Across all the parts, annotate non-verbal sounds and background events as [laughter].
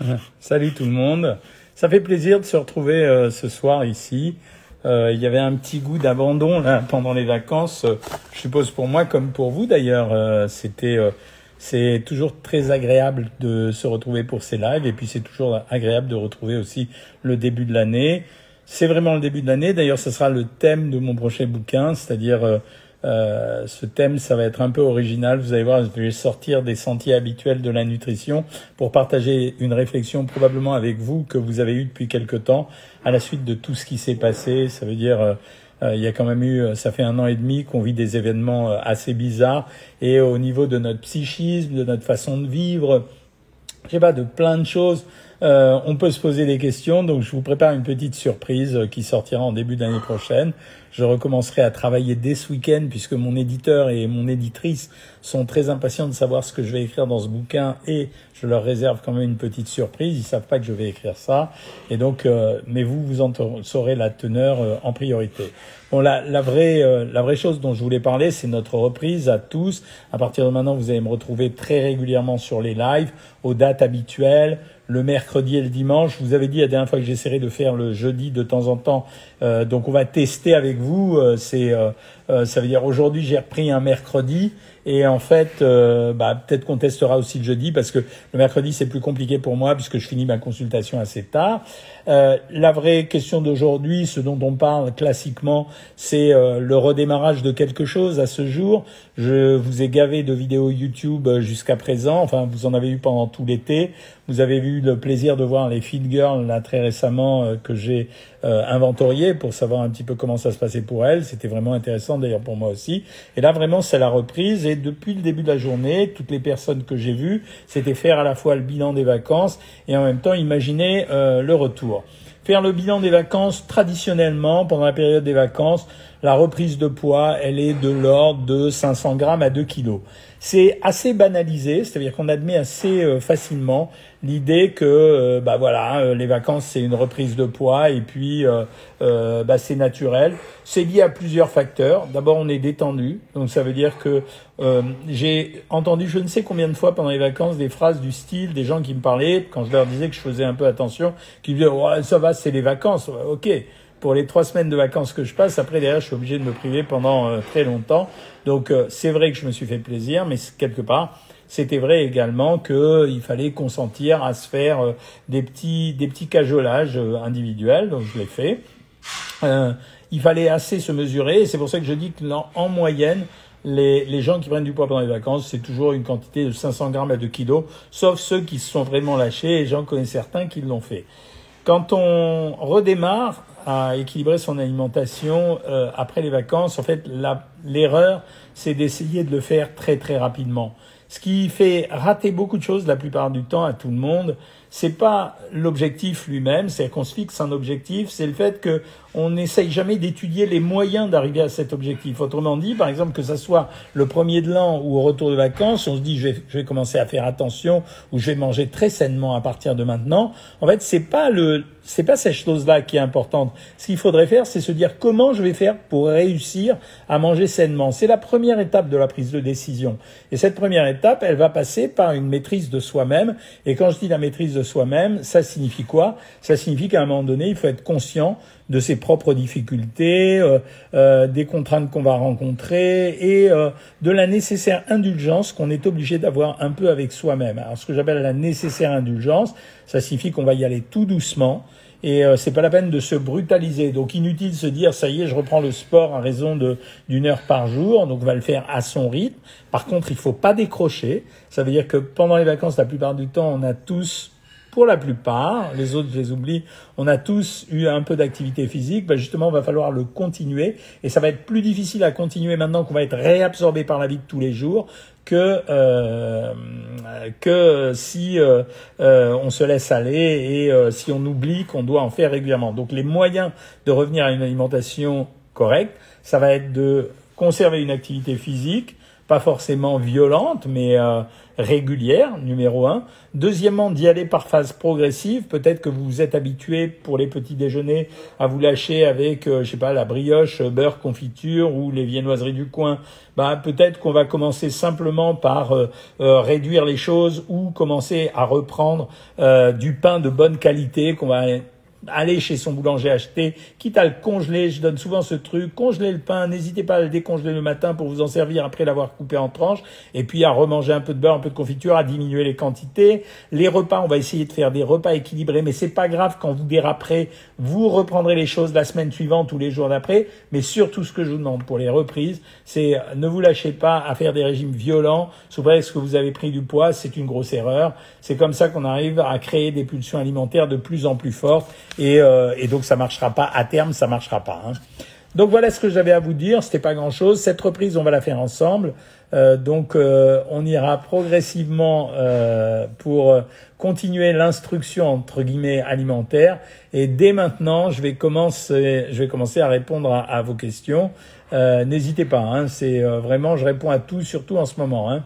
[laughs] Salut tout le monde. Ça fait plaisir de se retrouver euh, ce soir ici. Euh, il y avait un petit goût d'abandon là [laughs] pendant les vacances. Euh, je suppose pour moi comme pour vous d'ailleurs. Euh, c'était c'est toujours très agréable de se retrouver pour ces lives et puis c'est toujours agréable de retrouver aussi le début de l'année. C'est vraiment le début de l'année. D'ailleurs, ce sera le thème de mon prochain bouquin, c'est-à-dire euh, ce thème, ça va être un peu original. Vous allez voir, je vais sortir des sentiers habituels de la nutrition pour partager une réflexion probablement avec vous que vous avez eue depuis quelque temps à la suite de tout ce qui s'est passé. Ça veut dire, euh, euh, il y a quand même eu, ça fait un an et demi qu'on vit des événements assez bizarres et au niveau de notre psychisme, de notre façon de vivre, je sais pas, de plein de choses. Euh, on peut se poser des questions, donc je vous prépare une petite surprise qui sortira en début d'année prochaine. Je recommencerai à travailler dès ce week-end puisque mon éditeur et mon éditrice sont très impatients de savoir ce que je vais écrire dans ce bouquin et je leur réserve quand même une petite surprise. Ils savent pas que je vais écrire ça et donc, euh, mais vous vous en saurez la teneur euh, en priorité. Bon, la, la vraie, euh, la vraie chose dont je voulais parler, c'est notre reprise à tous. À partir de maintenant, vous allez me retrouver très régulièrement sur les lives, aux dates habituelles le mercredi et le dimanche. Je vous avais dit la dernière fois que j'essaierai de faire le jeudi de temps en temps. Euh, donc on va tester avec vous. Euh, c'est, euh, ça veut dire aujourd'hui j'ai repris un mercredi et en fait, euh, bah, peut-être qu'on testera aussi le jeudi parce que le mercredi c'est plus compliqué pour moi puisque je finis ma consultation assez tard. Euh, la vraie question d'aujourd'hui, ce dont on parle classiquement, c'est euh, le redémarrage de quelque chose à ce jour. Je vous ai gavé de vidéos YouTube jusqu'à présent. Enfin, vous en avez eu pendant tout l'été. Vous avez eu le plaisir de voir les Feed Girls là très récemment que j'ai inventorié pour savoir un petit peu comment ça se passait pour elles. C'était vraiment intéressant d'ailleurs pour moi aussi. Et là vraiment c'est la reprise et depuis le début de la journée, toutes les personnes que j'ai vues, c'était faire à la fois le bilan des vacances et en même temps imaginer euh, le retour. Faire le bilan des vacances, traditionnellement, pendant la période des vacances, la reprise de poids, elle est de l'ordre de 500 grammes à 2 kilos. C'est assez banalisé, c'est-à-dire qu'on admet assez euh, facilement l'idée que euh, bah voilà euh, les vacances c'est une reprise de poids et puis bah, c'est naturel. C'est lié à plusieurs facteurs. D'abord on est détendu, donc ça veut dire que j'ai entendu je ne sais combien de fois pendant les vacances des phrases du style des gens qui me parlaient quand je leur disais que je faisais un peu attention, qui me disaient ouais, ça va c'est les vacances, ok pour les trois semaines de vacances que je passe. Après, derrière, je suis obligé de me priver pendant euh, très longtemps. Donc, euh, c'est vrai que je me suis fait plaisir, mais quelque part, c'était vrai également qu'il fallait consentir à se faire euh, des petits, des petits cajolages individuels. Donc, je l'ai fait. il fallait assez se mesurer. C'est pour ça que je dis que en moyenne, les, les, gens qui prennent du poids pendant les vacances, c'est toujours une quantité de 500 grammes à 2 kilos, sauf ceux qui se sont vraiment lâchés, et j'en connais certains qui l'ont fait. Quand on redémarre, à équilibrer son alimentation euh, après les vacances, en fait, l'erreur, c'est d'essayer de le faire très très rapidement. Ce qui fait rater beaucoup de choses la plupart du temps à tout le monde, c'est pas l'objectif lui-même, c'est qu'on se fixe un objectif, c'est le fait que on n'essaye jamais d'étudier les moyens d'arriver à cet objectif. Autrement dit, par exemple, que ça soit le premier de l'an ou au retour de vacances, on se dit je vais, je vais commencer à faire attention ou je vais manger très sainement à partir de maintenant. En fait, c'est pas le c'est pas cette chose-là qui est importante. Ce qu'il faudrait faire, c'est se dire comment je vais faire pour réussir à manger sainement. C'est la première étape de la prise de décision. Et cette première étape, elle va passer par une maîtrise de soi-même. Et quand je dis la maîtrise de soi-même, ça signifie quoi? Ça signifie qu'à un moment donné, il faut être conscient de ses propres difficultés, euh, euh, des contraintes qu'on va rencontrer et euh, de la nécessaire indulgence qu'on est obligé d'avoir un peu avec soi-même. Alors ce que j'appelle la nécessaire indulgence, ça signifie qu'on va y aller tout doucement et euh, c'est pas la peine de se brutaliser. Donc inutile de se dire ça y est, je reprends le sport à raison de d'une heure par jour, donc on va le faire à son rythme. Par contre, il faut pas décrocher. Ça veut dire que pendant les vacances, la plupart du temps, on a tous pour la plupart, les autres je les oublie, on a tous eu un peu d'activité physique, ben justement, il va falloir le continuer et ça va être plus difficile à continuer maintenant qu'on va être réabsorbé par la vie de tous les jours que euh, que si euh, euh, on se laisse aller et euh, si on oublie qu'on doit en faire régulièrement. Donc les moyens de revenir à une alimentation correcte, ça va être de conserver une activité physique, pas forcément violente, mais euh, régulière, numéro un. Deuxièmement, d'y aller par phase progressive. Peut-être que vous vous êtes habitué pour les petits déjeuners à vous lâcher avec, euh, je sais pas, la brioche, euh, beurre, confiture ou les viennoiseries du coin. Bah, peut-être qu'on va commencer simplement par réduire les choses ou commencer à reprendre du pain de bonne qualité qu'on va aller chez son boulanger acheter, quitte à le congeler, je donne souvent ce truc, congeler le pain, n'hésitez pas à le décongeler le matin pour vous en servir après l'avoir coupé en tranches, et puis à remanger un peu de beurre, un peu de confiture, à diminuer les quantités. Les repas, on va essayer de faire des repas équilibrés, mais c'est pas grave quand vous déraperez, vous reprendrez les choses la semaine suivante ou les jours d'après, mais surtout ce que je vous demande pour les reprises, c'est ne vous lâchez pas à faire des régimes violents. Sous prétexte que vous avez pris du poids, c'est une grosse erreur. C'est comme ça qu'on arrive à créer des pulsions alimentaires de plus en plus fortes et, euh, et donc ça marchera pas à terme, ça marchera pas. Hein. Donc voilà ce que j'avais à vous dire. C'était pas grand chose. Cette reprise, on va la faire ensemble. Euh, donc euh, on ira progressivement euh, pour continuer l'instruction entre guillemets alimentaire. Et dès maintenant, je vais commencer, je vais commencer à répondre à, vos questions. N'hésitez pas. Hein, C'est vraiment, je réponds à tout, surtout en ce moment. Hein.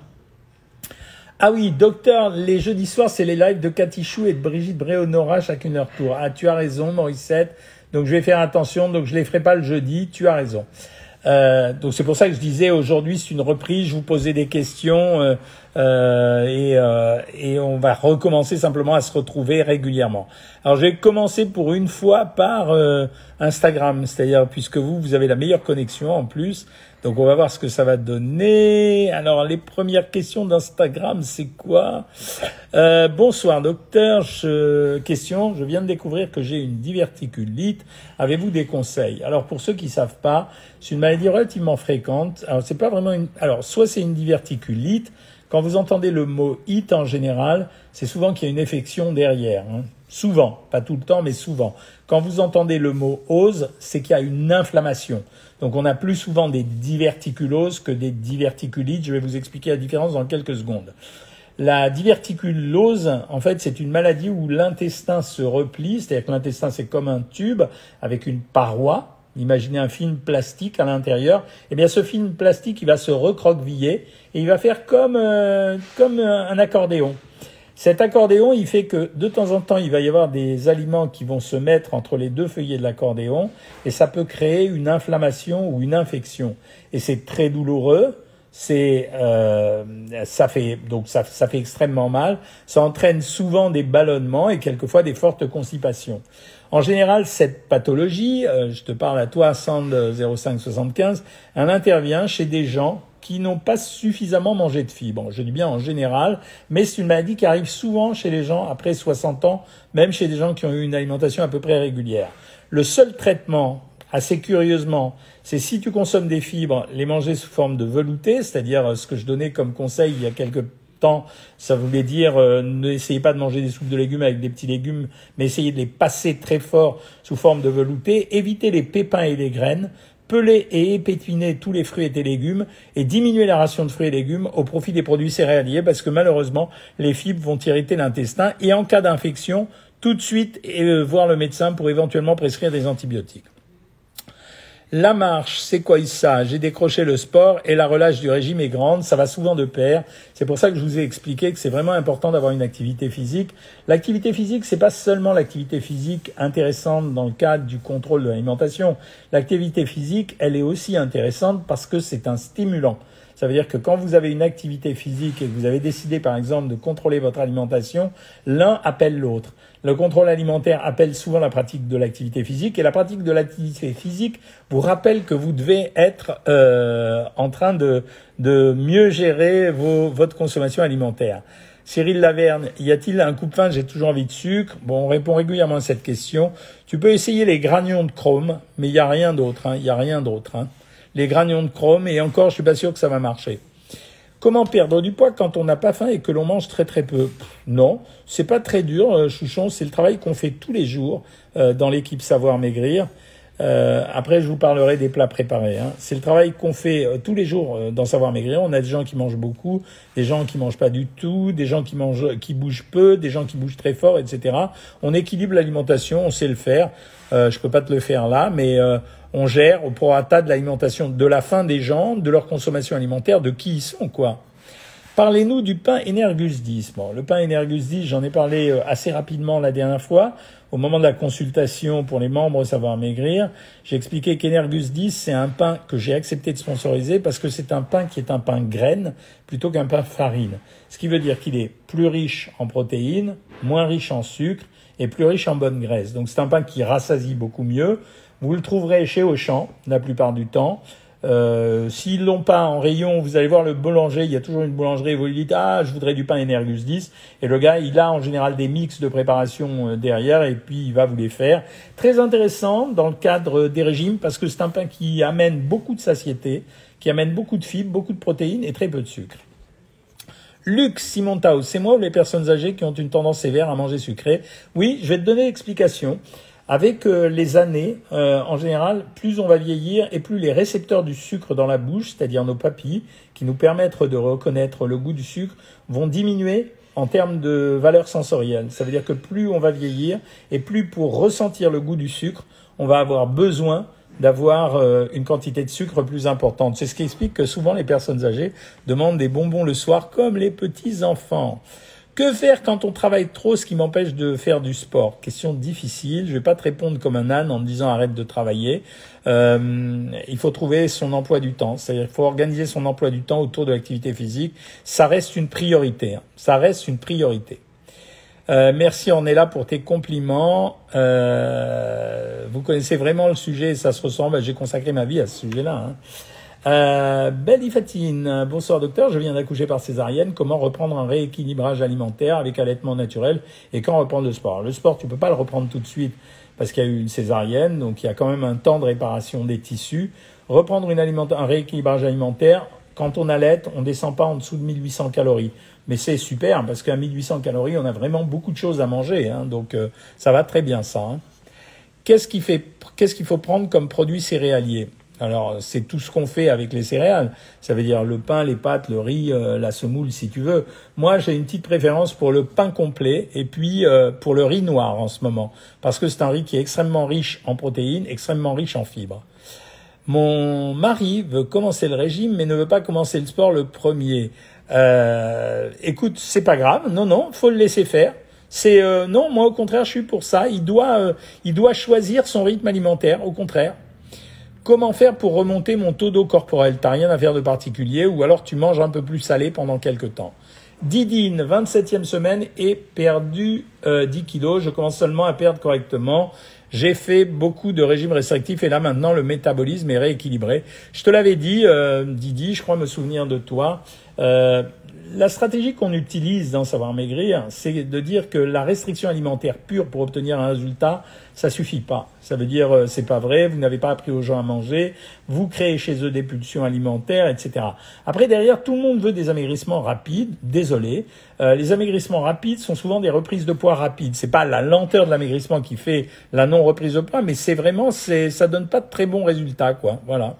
Ah oui, docteur, les jeudis soirs, c'est les lives de Cathy Chou et de Brigitte Bréonora chacune leur tour. Ah, tu as raison, Morissette. Donc je vais faire attention, donc je les ferai pas le jeudi, tu as raison. Euh, donc c'est pour ça que je disais aujourd'hui c'est une reprise, je vous posais des questions euh, euh, et, euh, et, on va recommencer simplement à se retrouver régulièrement. Alors je vais commencer pour une fois par euh, Instagram, c'est-à-dire puisque vous vous avez la meilleure connexion en plus, donc on va voir ce que ça va donner. Alors les premières questions d'Instagram, c'est quoi? Euh, Bonsoir docteur, je... question, je viens de découvrir que j'ai une diverticulite. Avez-vous des conseils? Alors pour ceux qui savent pas, c'est une maladie relativement fréquente. Alors c'est pas vraiment une alors soit c'est une diverticulite, quand vous entendez le mot it en général, c'est souvent qu'il y a une infection derrière. Hein. Souvent, pas tout le temps, mais souvent. Quand vous entendez le mot ose, c'est qu'il y a une inflammation. Donc on a plus souvent des diverticuloses que des diverticulites. Je vais vous expliquer la différence dans quelques secondes. La diverticulose, en fait, c'est une maladie où l'intestin se replie, c'est-à-dire que l'intestin c'est comme un tube avec une paroi. Imaginez un film plastique à l'intérieur. Eh bien, ce film plastique, il va se recroqueviller et il va faire comme euh, comme un accordéon. Cet accordéon, il fait que de temps en temps, il va y avoir des aliments qui vont se mettre entre les deux feuillets de l'accordéon et ça peut créer une inflammation ou une infection. Et c'est très douloureux. C'est euh, ça fait donc ça, ça fait extrêmement mal. Ça entraîne souvent des ballonnements et quelquefois des fortes constipations. En général, cette pathologie, euh, je te parle à toi, Sand 0575, elle intervient chez des gens qui n'ont pas suffisamment mangé de fibres. Je dis bien en général, mais c'est une maladie qui arrive souvent chez les gens après 60 ans, même chez des gens qui ont eu une alimentation à peu près régulière. Le seul traitement, assez curieusement, c'est si tu consommes des fibres, les manger sous forme de velouté, c'est-à-dire euh, ce que je donnais comme conseil il y a quelques temps, ça voulait dire euh, n'essayez pas de manger des soupes de légumes avec des petits légumes, mais essayez de les passer très fort sous forme de velouté, évitez les pépins et les graines, peler et épétiner tous les fruits et des légumes et diminuer la ration de fruits et légumes au profit des produits céréaliers parce que malheureusement les fibres vont irriter l'intestin et en cas d'infection tout de suite euh, voir le médecin pour éventuellement prescrire des antibiotiques. La marche, c'est quoi ça J'ai décroché le sport et la relâche du régime est grande, ça va souvent de pair. C'est pour ça que je vous ai expliqué que c'est vraiment important d'avoir une activité physique. L'activité physique, c'est pas seulement l'activité physique intéressante dans le cadre du contrôle de l'alimentation. L'activité physique, elle est aussi intéressante parce que c'est un stimulant. Ça veut dire que quand vous avez une activité physique et que vous avez décidé par exemple de contrôler votre alimentation, l'un appelle l'autre. Le contrôle alimentaire appelle souvent la pratique de l'activité physique et la pratique de l'activité physique vous rappelle que vous devez être euh, en train de, de mieux gérer votre consommation alimentaire. Cyril Laverne, y a-t-il un coupe-fin J'ai toujours envie de sucre. Bon, on répond régulièrement à cette question. Tu peux essayer les granions de chrome, mais il n'y a rien d'autre. Hein. Il n'y a rien d'autre. Hein. Les granions de chrome, et encore, je suis pas sûr que ça va marcher. Comment perdre du poids quand on n'a pas faim et que l'on mange très très peu? Non, c'est pas très dur, euh, Chouchon. C'est le travail qu'on fait tous les jours euh, dans l'équipe Savoir Maigrir. Euh, après, je vous parlerai des plats préparés. Hein. C'est le travail qu'on fait tous les jours dans Savoir Maigrir. On a des gens qui mangent beaucoup, des gens qui mangent pas du tout, des gens qui mangent, qui bougent peu, des gens qui bougent très fort, etc. On équilibre l'alimentation, on sait le faire. je peux pas te le faire là, mais on gère au prorata de l'alimentation, de la faim des gens, de leur consommation alimentaire, de qui ils sont, quoi. Parlez-nous du pain Energus 10. Bon, le pain Energus 10, j'en ai parlé euh, assez rapidement la dernière fois. Au moment de la consultation pour les membres Savoir Maigrir, j'ai expliqué qu'Energus 10, c'est un pain que j'ai accepté de sponsoriser parce que c'est un pain qui est un pain graine plutôt qu'un pain farine. Ce qui veut dire qu'il est plus riche en protéines, moins riche en sucre et plus riche en bonne graisse. Donc c'est un pain qui rassasie beaucoup mieux. Vous le trouverez chez Auchan la plupart du temps. Euh, S'ils l'ont pas en rayon, vous allez voir le boulanger, il y a toujours une boulangerie, vous lui dites ah je voudrais du pain Energus 10 et le gars il a en général des mix de préparation euh, derrière et puis il va vous les faire. Très intéressant dans le cadre des régimes parce que c'est un pain qui amène beaucoup de satiété, qui amène beaucoup de fibres, beaucoup de protéines et très peu de sucre. Luc Simontao, c'est moi ou les personnes âgées qui ont une tendance sévère à manger sucré? Oui, je vais te donner l'explication. Avec euh, les années, euh, en général, plus on va vieillir et plus les récepteurs du sucre dans la bouche, c'est-à-dire nos papilles, qui nous permettent de reconnaître le goût du sucre, vont diminuer en termes de valeur sensorielle. Ça veut dire que plus on va vieillir et plus pour ressentir le goût du sucre, on va avoir besoin d'avoir euh, une quantité de sucre plus importante. C'est ce qui explique que souvent les personnes âgées demandent des bonbons le soir comme les petits enfants. Que faire quand on travaille trop, ce qui m'empêche de faire du sport? Question difficile. Je vais pas te répondre comme un âne en me disant arrête de travailler. Euh, il faut trouver son emploi du temps. C'est-à-dire qu'il faut organiser son emploi du temps autour de l'activité physique. Ça reste une priorité. Hein. Ça reste une priorité. Euh, merci, là pour tes compliments. Euh, vous connaissez vraiment le sujet, ça se ressemble. J'ai consacré ma vie à ce sujet-là. Hein. Euh, Fatine, bonsoir docteur, je viens d'accoucher par césarienne. Comment reprendre un rééquilibrage alimentaire avec allaitement naturel et quand reprendre le sport? Le sport, tu peux pas le reprendre tout de suite parce qu'il y a eu une césarienne, donc il y a quand même un temps de réparation des tissus. Reprendre une un rééquilibrage alimentaire, quand on allait, on descend pas en dessous de 1800 calories. Mais c'est super parce qu'à 1800 calories, on a vraiment beaucoup de choses à manger, hein, donc euh, ça va très bien ça. Hein. Qu'est-ce qu'est-ce qu'il faut prendre comme produit céréalier? Alors, c'est tout ce qu'on fait avec les céréales. Ça veut dire le pain, les pâtes, le riz, euh, la semoule, si tu veux. Moi, j'ai une petite préférence pour le pain complet et puis euh, pour le riz noir en ce moment. Parce que c'est un riz qui est extrêmement riche en protéines, extrêmement riche en fibres. Mon mari veut commencer le régime, mais ne veut pas commencer le sport le premier. Euh, écoute, c'est pas grave. Non, non, faut le laisser faire. C'est euh, non, moi au contraire, je suis pour ça. Il doit, il doit choisir son rythme alimentaire. Au contraire, Comment faire pour remonter mon taux d'eau corporel T'as rien à faire de particulier ou alors tu manges un peu plus salé pendant quelques temps. Didine, 27e semaine et perdu 10 euh, kilos. Je commence seulement à perdre correctement. J'ai fait beaucoup de régimes restrictifs et là maintenant le métabolisme est rééquilibré. Je te l'avais dit, euh, Didi, je crois me souvenir de toi. Euh, la stratégie qu'on utilise dans Savoir Maigrir, c'est de dire que la restriction alimentaire pure pour obtenir un résultat, ça suffit pas. Ça veut dire euh, c'est pas vrai, vous n'avez pas appris aux gens à manger, vous créez chez eux des pulsions alimentaires, etc. Après derrière, tout le monde veut des amaigrissements rapides. Désolé, euh, les amaigrissements rapides sont souvent des reprises de poids rapides. C'est pas la lenteur de l'amaigrissement qui fait la non reprise de poids, mais c'est vraiment c'est ça donne pas de très bons résultats quoi. Voilà.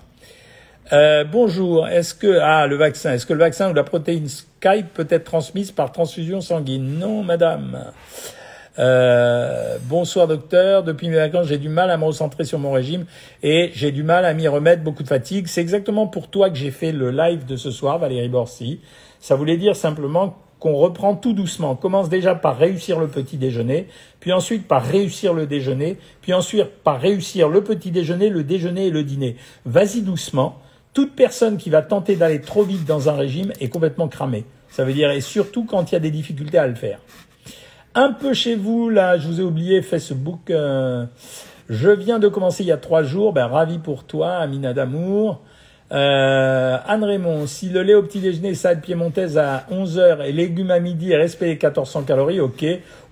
Euh, bonjour, est-ce que ah le vaccin, est-ce que le vaccin ou la protéine Skype peut être transmise par transfusion sanguine? Non, madame. Euh, bonsoir docteur, depuis mes vacances j'ai du mal à me recentrer sur mon régime et j'ai du mal à m'y remettre, beaucoup de fatigue. C'est exactement pour toi que j'ai fait le live de ce soir, Valérie Borsi. Ça voulait dire simplement qu'on reprend tout doucement. On commence déjà par réussir le petit déjeuner, puis ensuite par réussir le déjeuner, puis ensuite par réussir le petit déjeuner, le déjeuner et le dîner. Vas-y doucement. Toute personne qui va tenter d'aller trop vite dans un régime est complètement cramée. Ça veut dire, et surtout quand il y a des difficultés à le faire. Un peu chez vous, là, je vous ai oublié Facebook. Euh, je viens de commencer il y a trois jours. Ben, ravi pour toi, Amina d'amour. Euh, Anne Raymond, si le lait au petit déjeuner, salade piémontaise à 11h et légumes à midi et respect les 1400 calories, ok.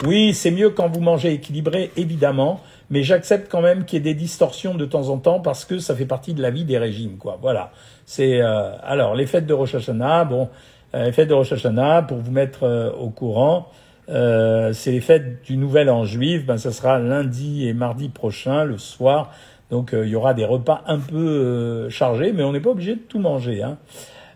Oui, c'est mieux quand vous mangez équilibré, évidemment mais j'accepte quand même qu'il y ait des distorsions de temps en temps parce que ça fait partie de la vie des régimes, quoi. Voilà. C'est euh, alors les fêtes de Rosh Hashanah. Bon, euh, les fêtes de Rosh Hashanah, pour vous mettre euh, au courant, c'est les fêtes du Nouvel An juif. Ben, ça sera lundi et mardi prochain, le soir. Donc, il y aura des repas un peu chargés, mais on n'est pas obligé de tout manger. Hein.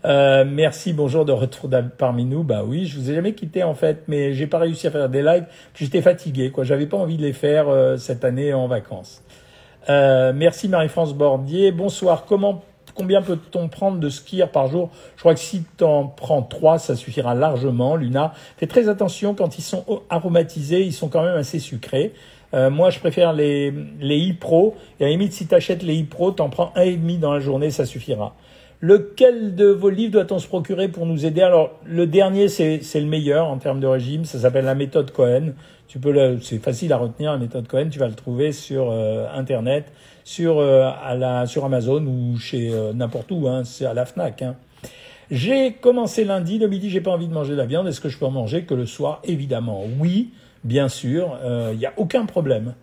Euh, merci, bonjour de retour parmi nous. Bah oui, je vous ai jamais quitté en fait, mais j'ai pas réussi à faire des lives. J'étais fatigué, quoi. J'avais pas envie de les faire euh, cette année en vacances. Euh, merci Marie-France Bordier. Bonsoir. Comment, combien peut-on prendre de skier par jour? Je crois que si tu en prends trois, ça suffira largement. Luna, fais très attention quand ils sont aromatisés, ils sont quand même assez sucrés. Euh, moi, je préfère les, les e-pro. Et à la limite, si tu achètes les e-pro, t'en prends un et demi dans la journée, ça suffira. Lequel de vos livres doit-on se procurer pour nous aider? Alors, le dernier, c'est le meilleur en termes de régime. Ça s'appelle La méthode Cohen. Tu peux c'est facile à retenir, la méthode Cohen. Tu vas le trouver sur euh, Internet, sur, euh, à la, sur Amazon ou chez euh, n'importe où. Hein, c'est à la Fnac. Hein. J'ai commencé lundi. Le midi, j'ai pas envie de manger de la viande. Est-ce que je peux en manger que le soir? Évidemment, oui, bien sûr. Il n'y a aucun problème.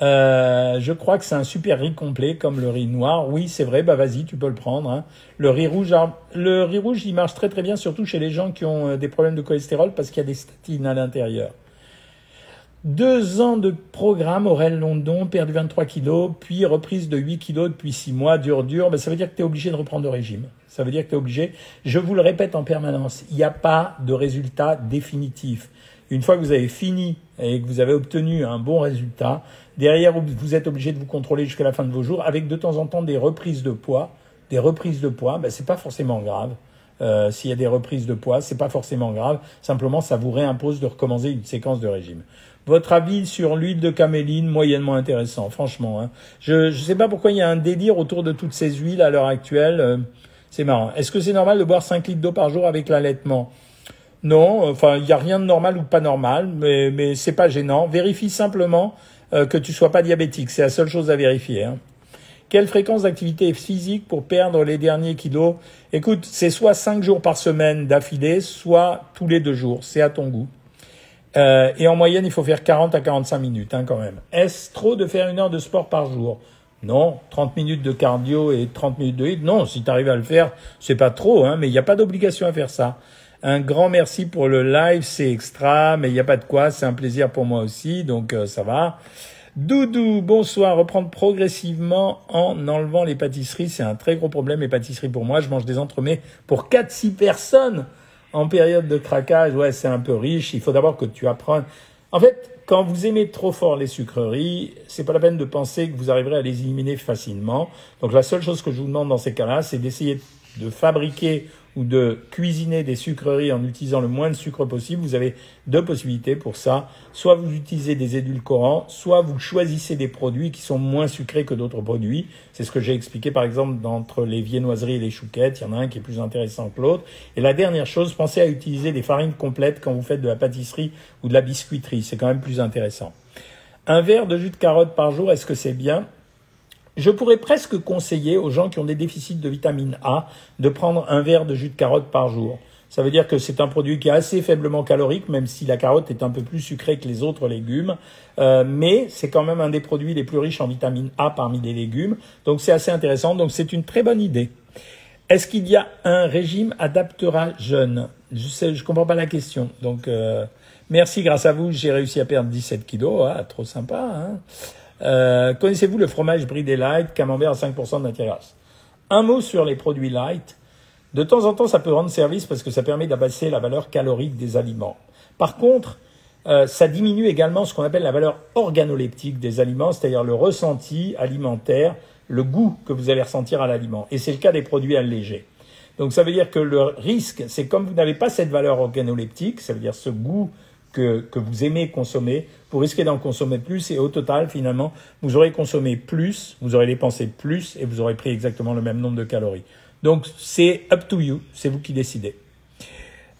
Euh, je crois que c'est un super riz complet comme le riz noir. Oui, c'est vrai. Bah vas-y, tu peux le prendre. Hein. Le riz rouge, le riz rouge, il marche très très bien, surtout chez les gens qui ont euh, des problèmes de cholestérol parce qu'il y a des statines à l'intérieur. Deux ans de programme, Aurel London, perdu 23 kilos, puis reprise de 8 kilos depuis 6 mois, dur, dur. Ben, ça veut dire que tu es obligé de reprendre le régime. Ça veut dire que tu es obligé. Je vous le répète en permanence, il n'y a pas de résultat définitif. Une fois que vous avez fini et que vous avez obtenu un bon résultat, derrière vous êtes obligé de vous contrôler jusqu'à la fin de vos jours avec de temps en temps des reprises de poids. Des reprises de poids, ben, c'est pas forcément grave. Euh, S'il y a des reprises de poids, c'est pas forcément grave. Simplement, ça vous réimpose de recommencer une séquence de régime. Votre avis sur l'huile de caméline, moyennement intéressant, franchement. Hein. Je ne sais pas pourquoi il y a un délire autour de toutes ces huiles à l'heure actuelle. Euh, c'est marrant. Est-ce que c'est normal de boire 5 litres d'eau par jour avec l'allaitement? Non, enfin, il n'y a rien de normal ou pas normal, mais, mais c'est pas gênant. Vérifie simplement euh, que tu sois pas diabétique. C'est la seule chose à vérifier. Hein. Quelle fréquence d'activité physique pour perdre les derniers kilos? Écoute, c'est soit 5 jours par semaine d'affilée, soit tous les deux jours. C'est à ton goût. Euh, et en moyenne, il faut faire 40 à 45 minutes hein, quand même. Est-ce trop de faire une heure de sport par jour? Non, 30 minutes de cardio et 30 minutes de hit? Non, si tu arrives à le faire, c'est pas trop, hein, mais il n'y a pas d'obligation à faire ça. Un grand merci pour le live, c'est extra, mais il n'y a pas de quoi, c'est un plaisir pour moi aussi, donc euh, ça va. Doudou, bonsoir. Reprendre progressivement en enlevant les pâtisseries, c'est un très gros problème, les pâtisseries pour moi. Je mange des entremets pour 4-6 personnes en période de craquage. Ouais, c'est un peu riche. Il faut d'abord que tu apprennes. En fait, quand vous aimez trop fort les sucreries, c'est pas la peine de penser que vous arriverez à les éliminer facilement. Donc la seule chose que je vous demande dans ces cas-là, c'est d'essayer de fabriquer ou de cuisiner des sucreries en utilisant le moins de sucre possible, vous avez deux possibilités pour ça. Soit vous utilisez des édulcorants, soit vous choisissez des produits qui sont moins sucrés que d'autres produits. C'est ce que j'ai expliqué par exemple entre les viennoiseries et les chouquettes. Il y en a un qui est plus intéressant que l'autre. Et la dernière chose, pensez à utiliser des farines complètes quand vous faites de la pâtisserie ou de la biscuiterie. C'est quand même plus intéressant. Un verre de jus de carotte par jour, est-ce que c'est bien? Je pourrais presque conseiller aux gens qui ont des déficits de vitamine A de prendre un verre de jus de carotte par jour. Ça veut dire que c'est un produit qui est assez faiblement calorique, même si la carotte est un peu plus sucrée que les autres légumes. Euh, mais c'est quand même un des produits les plus riches en vitamine A parmi les légumes. Donc c'est assez intéressant. Donc c'est une très bonne idée. Est-ce qu'il y a un régime adaptera jeune Je sais, je comprends pas la question. Donc euh, merci, grâce à vous, j'ai réussi à perdre 17 kilos. Ah, trop sympa. Hein euh, connaissez-vous le fromage bridé light, camembert à 5% de matière grasse Un mot sur les produits light. De temps en temps, ça peut rendre service parce que ça permet d'abaisser la valeur calorique des aliments. Par contre, euh, ça diminue également ce qu'on appelle la valeur organoleptique des aliments, c'est-à-dire le ressenti alimentaire, le goût que vous allez ressentir à l'aliment. Et c'est le cas des produits allégés. Donc ça veut dire que le risque, c'est comme vous n'avez pas cette valeur organoleptique, ça veut dire ce goût que, vous aimez consommer, vous risquez d'en consommer plus et au total, finalement, vous aurez consommé plus, vous aurez dépensé plus et vous aurez pris exactement le même nombre de calories. Donc c'est up to you, c'est vous qui décidez.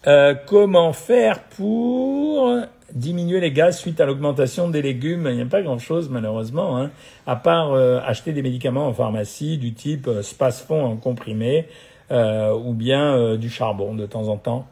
Euh, comment faire pour diminuer les gaz suite à l'augmentation des légumes? Il n'y a pas grand-chose malheureusement, hein, à part euh, acheter des médicaments en pharmacie du type euh, Spasfon en comprimé euh, ou bien du charbon de temps en temps.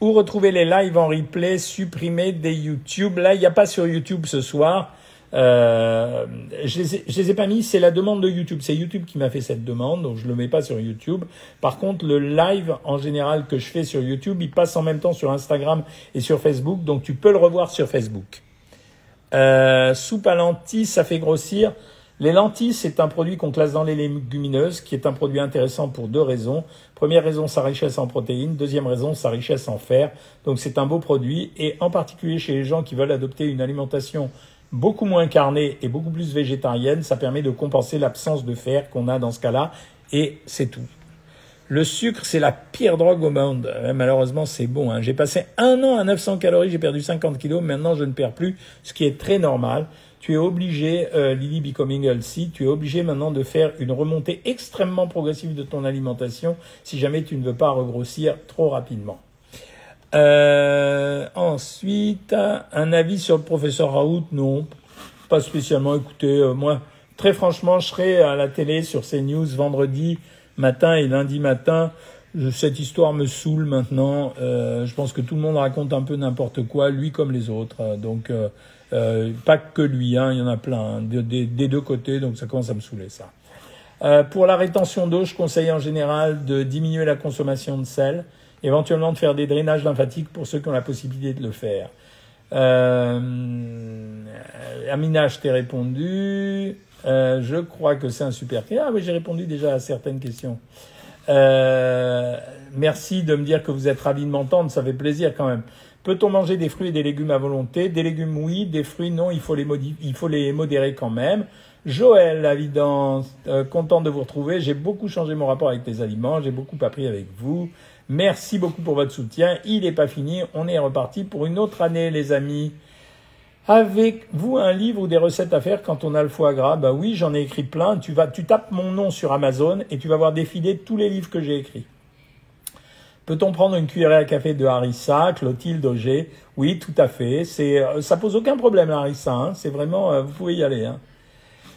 Ou retrouver les lives en replay supprimés des YouTube? Là, il n'y a pas sur YouTube ce soir. Euh, je les, les ai pas mis, c'est la demande de YouTube. C'est YouTube qui m'a fait cette demande, donc je le mets pas sur YouTube. Par contre, le live en général que je fais sur YouTube, il passe en même temps sur Instagram et sur Facebook, donc tu peux le revoir sur Facebook. Euh, soupe à lentilles, ça fait grossir. Les lentilles, c'est un produit qu'on classe dans les légumineuses, qui est un produit intéressant pour deux raisons. Première raison, sa richesse en protéines. Deuxième raison, sa richesse en fer. Donc c'est un beau produit. Et en particulier chez les gens qui veulent adopter une alimentation beaucoup moins carnée et beaucoup plus végétarienne, ça permet de compenser l'absence de fer qu'on a dans ce cas-là, et c'est tout. Le sucre, c'est la pire drogue au monde. Euh, malheureusement, c'est bon. Hein. J'ai passé un an à 900 calories, j'ai perdu 50 kilos. Maintenant, je ne perds plus, ce qui est très normal. Tu es obligé, euh, Lily Becoming Healthy, tu es obligé maintenant de faire une remontée extrêmement progressive de ton alimentation si jamais tu ne veux pas regrossir trop rapidement. Euh, ensuite, un avis sur le professeur Raoult? Non, pas spécialement. Écoutez, euh, moi, très franchement, je serai à la télé sur CNews vendredi matin et lundi matin. cette histoire me saoule maintenant. Euh, je pense que tout le monde raconte un peu n'importe quoi, lui comme les autres. Donc, pas que lui, hein, il y en a plein, hein, des deux côtés, donc ça commence à me saouler ça. pour la rétention d'eau, je conseille en général de diminuer la consommation de sel éventuellement de faire des drainages lymphatiques pour ceux qui ont la possibilité de le faire. Euh, Amina, je t'ai répondu. Euh, je crois que c'est un super. Ah oui, j'ai répondu déjà à certaines questions. Euh, merci de me dire que vous êtes ravi de m'entendre, ça fait plaisir quand même. Peut-on manger des fruits et des légumes à volonté? Des légumes, oui. Des fruits, non. Il faut les, il faut les modérer quand même. Joël, la euh, content de vous retrouver. J'ai beaucoup changé mon rapport avec les aliments. J'ai beaucoup appris avec vous. Merci beaucoup pour votre soutien. Il n'est pas fini. On est reparti pour une autre année, les amis. Avec vous un livre ou des recettes à faire quand on a le foie gras? Bah oui, j'en ai écrit plein. Tu vas, tu tapes mon nom sur Amazon et tu vas voir défiler tous les livres que j'ai écrits. Peut-on prendre une cuillerée à café de harissa, Clotilde Auger? Oui, tout à fait. C'est, euh, ça pose aucun problème la harissa. Hein. C'est vraiment, euh, vous pouvez y aller. Hein.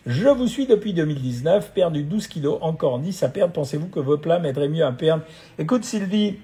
Je vous suis depuis 2019, perdu 12 kilos, encore 10 à perdre. Pensez-vous que vos plats m'aideraient mieux à perdre? Écoute Sylvie,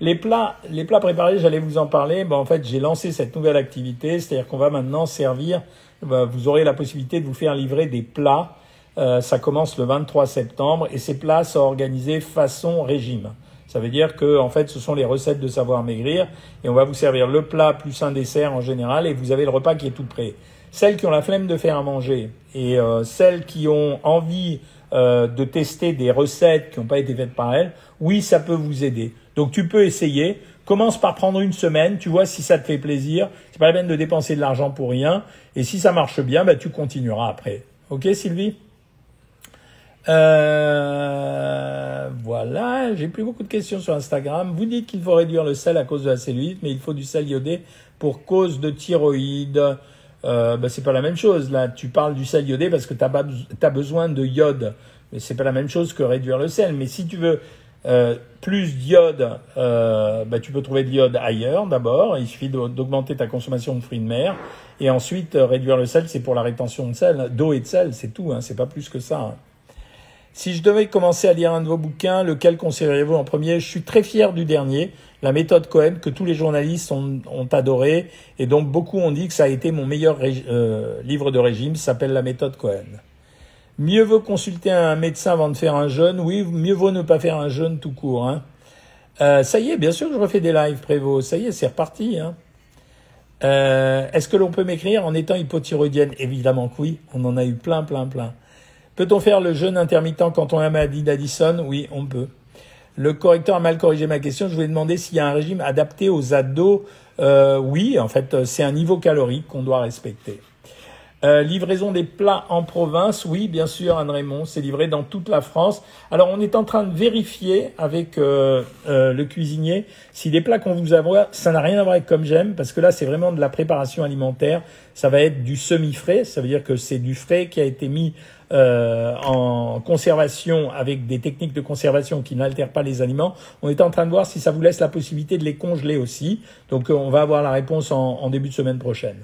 les plats, les plats préparés, j'allais vous en parler. en fait, j'ai lancé cette nouvelle activité, c'est-à-dire qu'on va maintenant servir. Bah, vous aurez la possibilité de vous faire livrer des plats. Euh, ça commence le 23 septembre et ces plats sont organisés façon régime. Ça veut dire que en fait, ce sont les recettes de savoir maigrir et on va vous servir le plat plus un dessert en général et vous avez le repas qui est tout prêt celles qui ont la flemme de faire à manger et euh, celles qui ont envie euh, de tester des recettes qui n'ont pas été faites par elles, oui, ça peut vous aider. Donc tu peux essayer. Commence par prendre une semaine, tu vois si ça te fait plaisir. C'est pas la peine de dépenser de l'argent pour rien. Et si ça marche bien, bah, tu continueras après. Ok, Sylvie? Euh, voilà, j'ai plus beaucoup de questions sur Instagram. Vous dites qu'il faut réduire le sel à cause de la cellulite, mais il faut du sel iodé pour cause de thyroïde euh, bah, c'est pas la même chose. Là, tu parles du sel iodé parce que tu as, besoin de iode. Mais c'est pas la même chose que réduire le sel. Mais si tu veux euh, plus d'iode, euh, bah, tu peux trouver de l'iode ailleurs d'abord. Il suffit d'augmenter ta consommation de fruits de mer. Et ensuite, euh, réduire le sel, c'est pour la rétention de sel, d'eau et de sel, c'est tout. Hein, c'est pas plus que ça. Hein. Si je devais commencer à lire un de vos bouquins, lequel conseilleriez-vous en premier? Je suis très fier du dernier, la méthode Cohen, que tous les journalistes ont, adoré, et donc beaucoup ont dit que ça a été mon meilleur euh, livre de régime, s'appelle La méthode Cohen. Mieux vaut consulter un médecin avant de faire un jeûne, oui, mieux vaut ne pas faire un jeûne tout court. Hein. Euh, ça y est, bien sûr que je refais des lives, Prévost, ça y est, c'est reparti. Hein. Euh, est-ce que l'on peut m'écrire en étant hypothyroïdienne? Évidemment que oui, on en a eu plein, plein, plein. Peut-on faire le jeûne intermittent quand on a la maladie d'Addison? Oui, on peut. Le correcteur a mal corrigé ma question. Je voulais demander s'il y a un régime adapté aux ados. Euh, oui, en fait, c'est un niveau calorique qu'on doit respecter. Euh, livraison des plats en province, oui, bien sûr, Anne Raymond, c'est livré dans toute la France. Alors, on est en train de vérifier avec euh, euh, le cuisinier si les plats qu'on vous envoie, ça n'a rien à voir avec comme j'aime, parce que là, c'est vraiment de la préparation alimentaire. Ça va être du semi-frais, ça veut dire que c'est du frais qui a été mis en conservation avec des techniques de conservation qui n'altèrent pas les aliments. On est en train de voir si ça vous laisse la possibilité de les congeler aussi. Donc, on va avoir la réponse en, en début de semaine prochaine.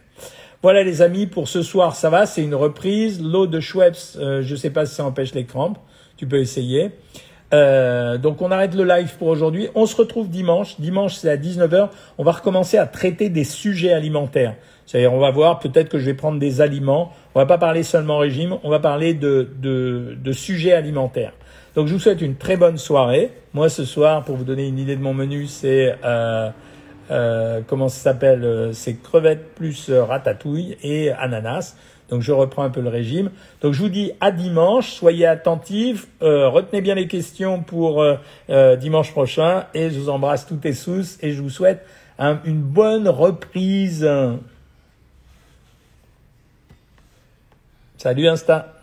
Voilà les amis, pour ce soir, ça va, c'est une reprise. L'eau de Schweppes, euh, je ne sais pas si ça empêche les crampes, tu peux essayer. Euh, donc on arrête le live pour aujourd'hui. On se retrouve dimanche. Dimanche, c'est à 19h. On va recommencer à traiter des sujets alimentaires. C'est-à-dire, on va voir, peut-être que je vais prendre des aliments. On va pas parler seulement régime, on va parler de, de, de sujets alimentaires. Donc je vous souhaite une très bonne soirée. Moi, ce soir, pour vous donner une idée de mon menu, c'est... Euh, euh, comment ça s'appelle euh, C'est crevettes plus euh, ratatouille et ananas. Donc je reprends un peu le régime. Donc je vous dis à dimanche, soyez attentifs, retenez bien les questions pour dimanche prochain et je vous embrasse toutes et tous et je vous souhaite une bonne reprise. Salut Insta.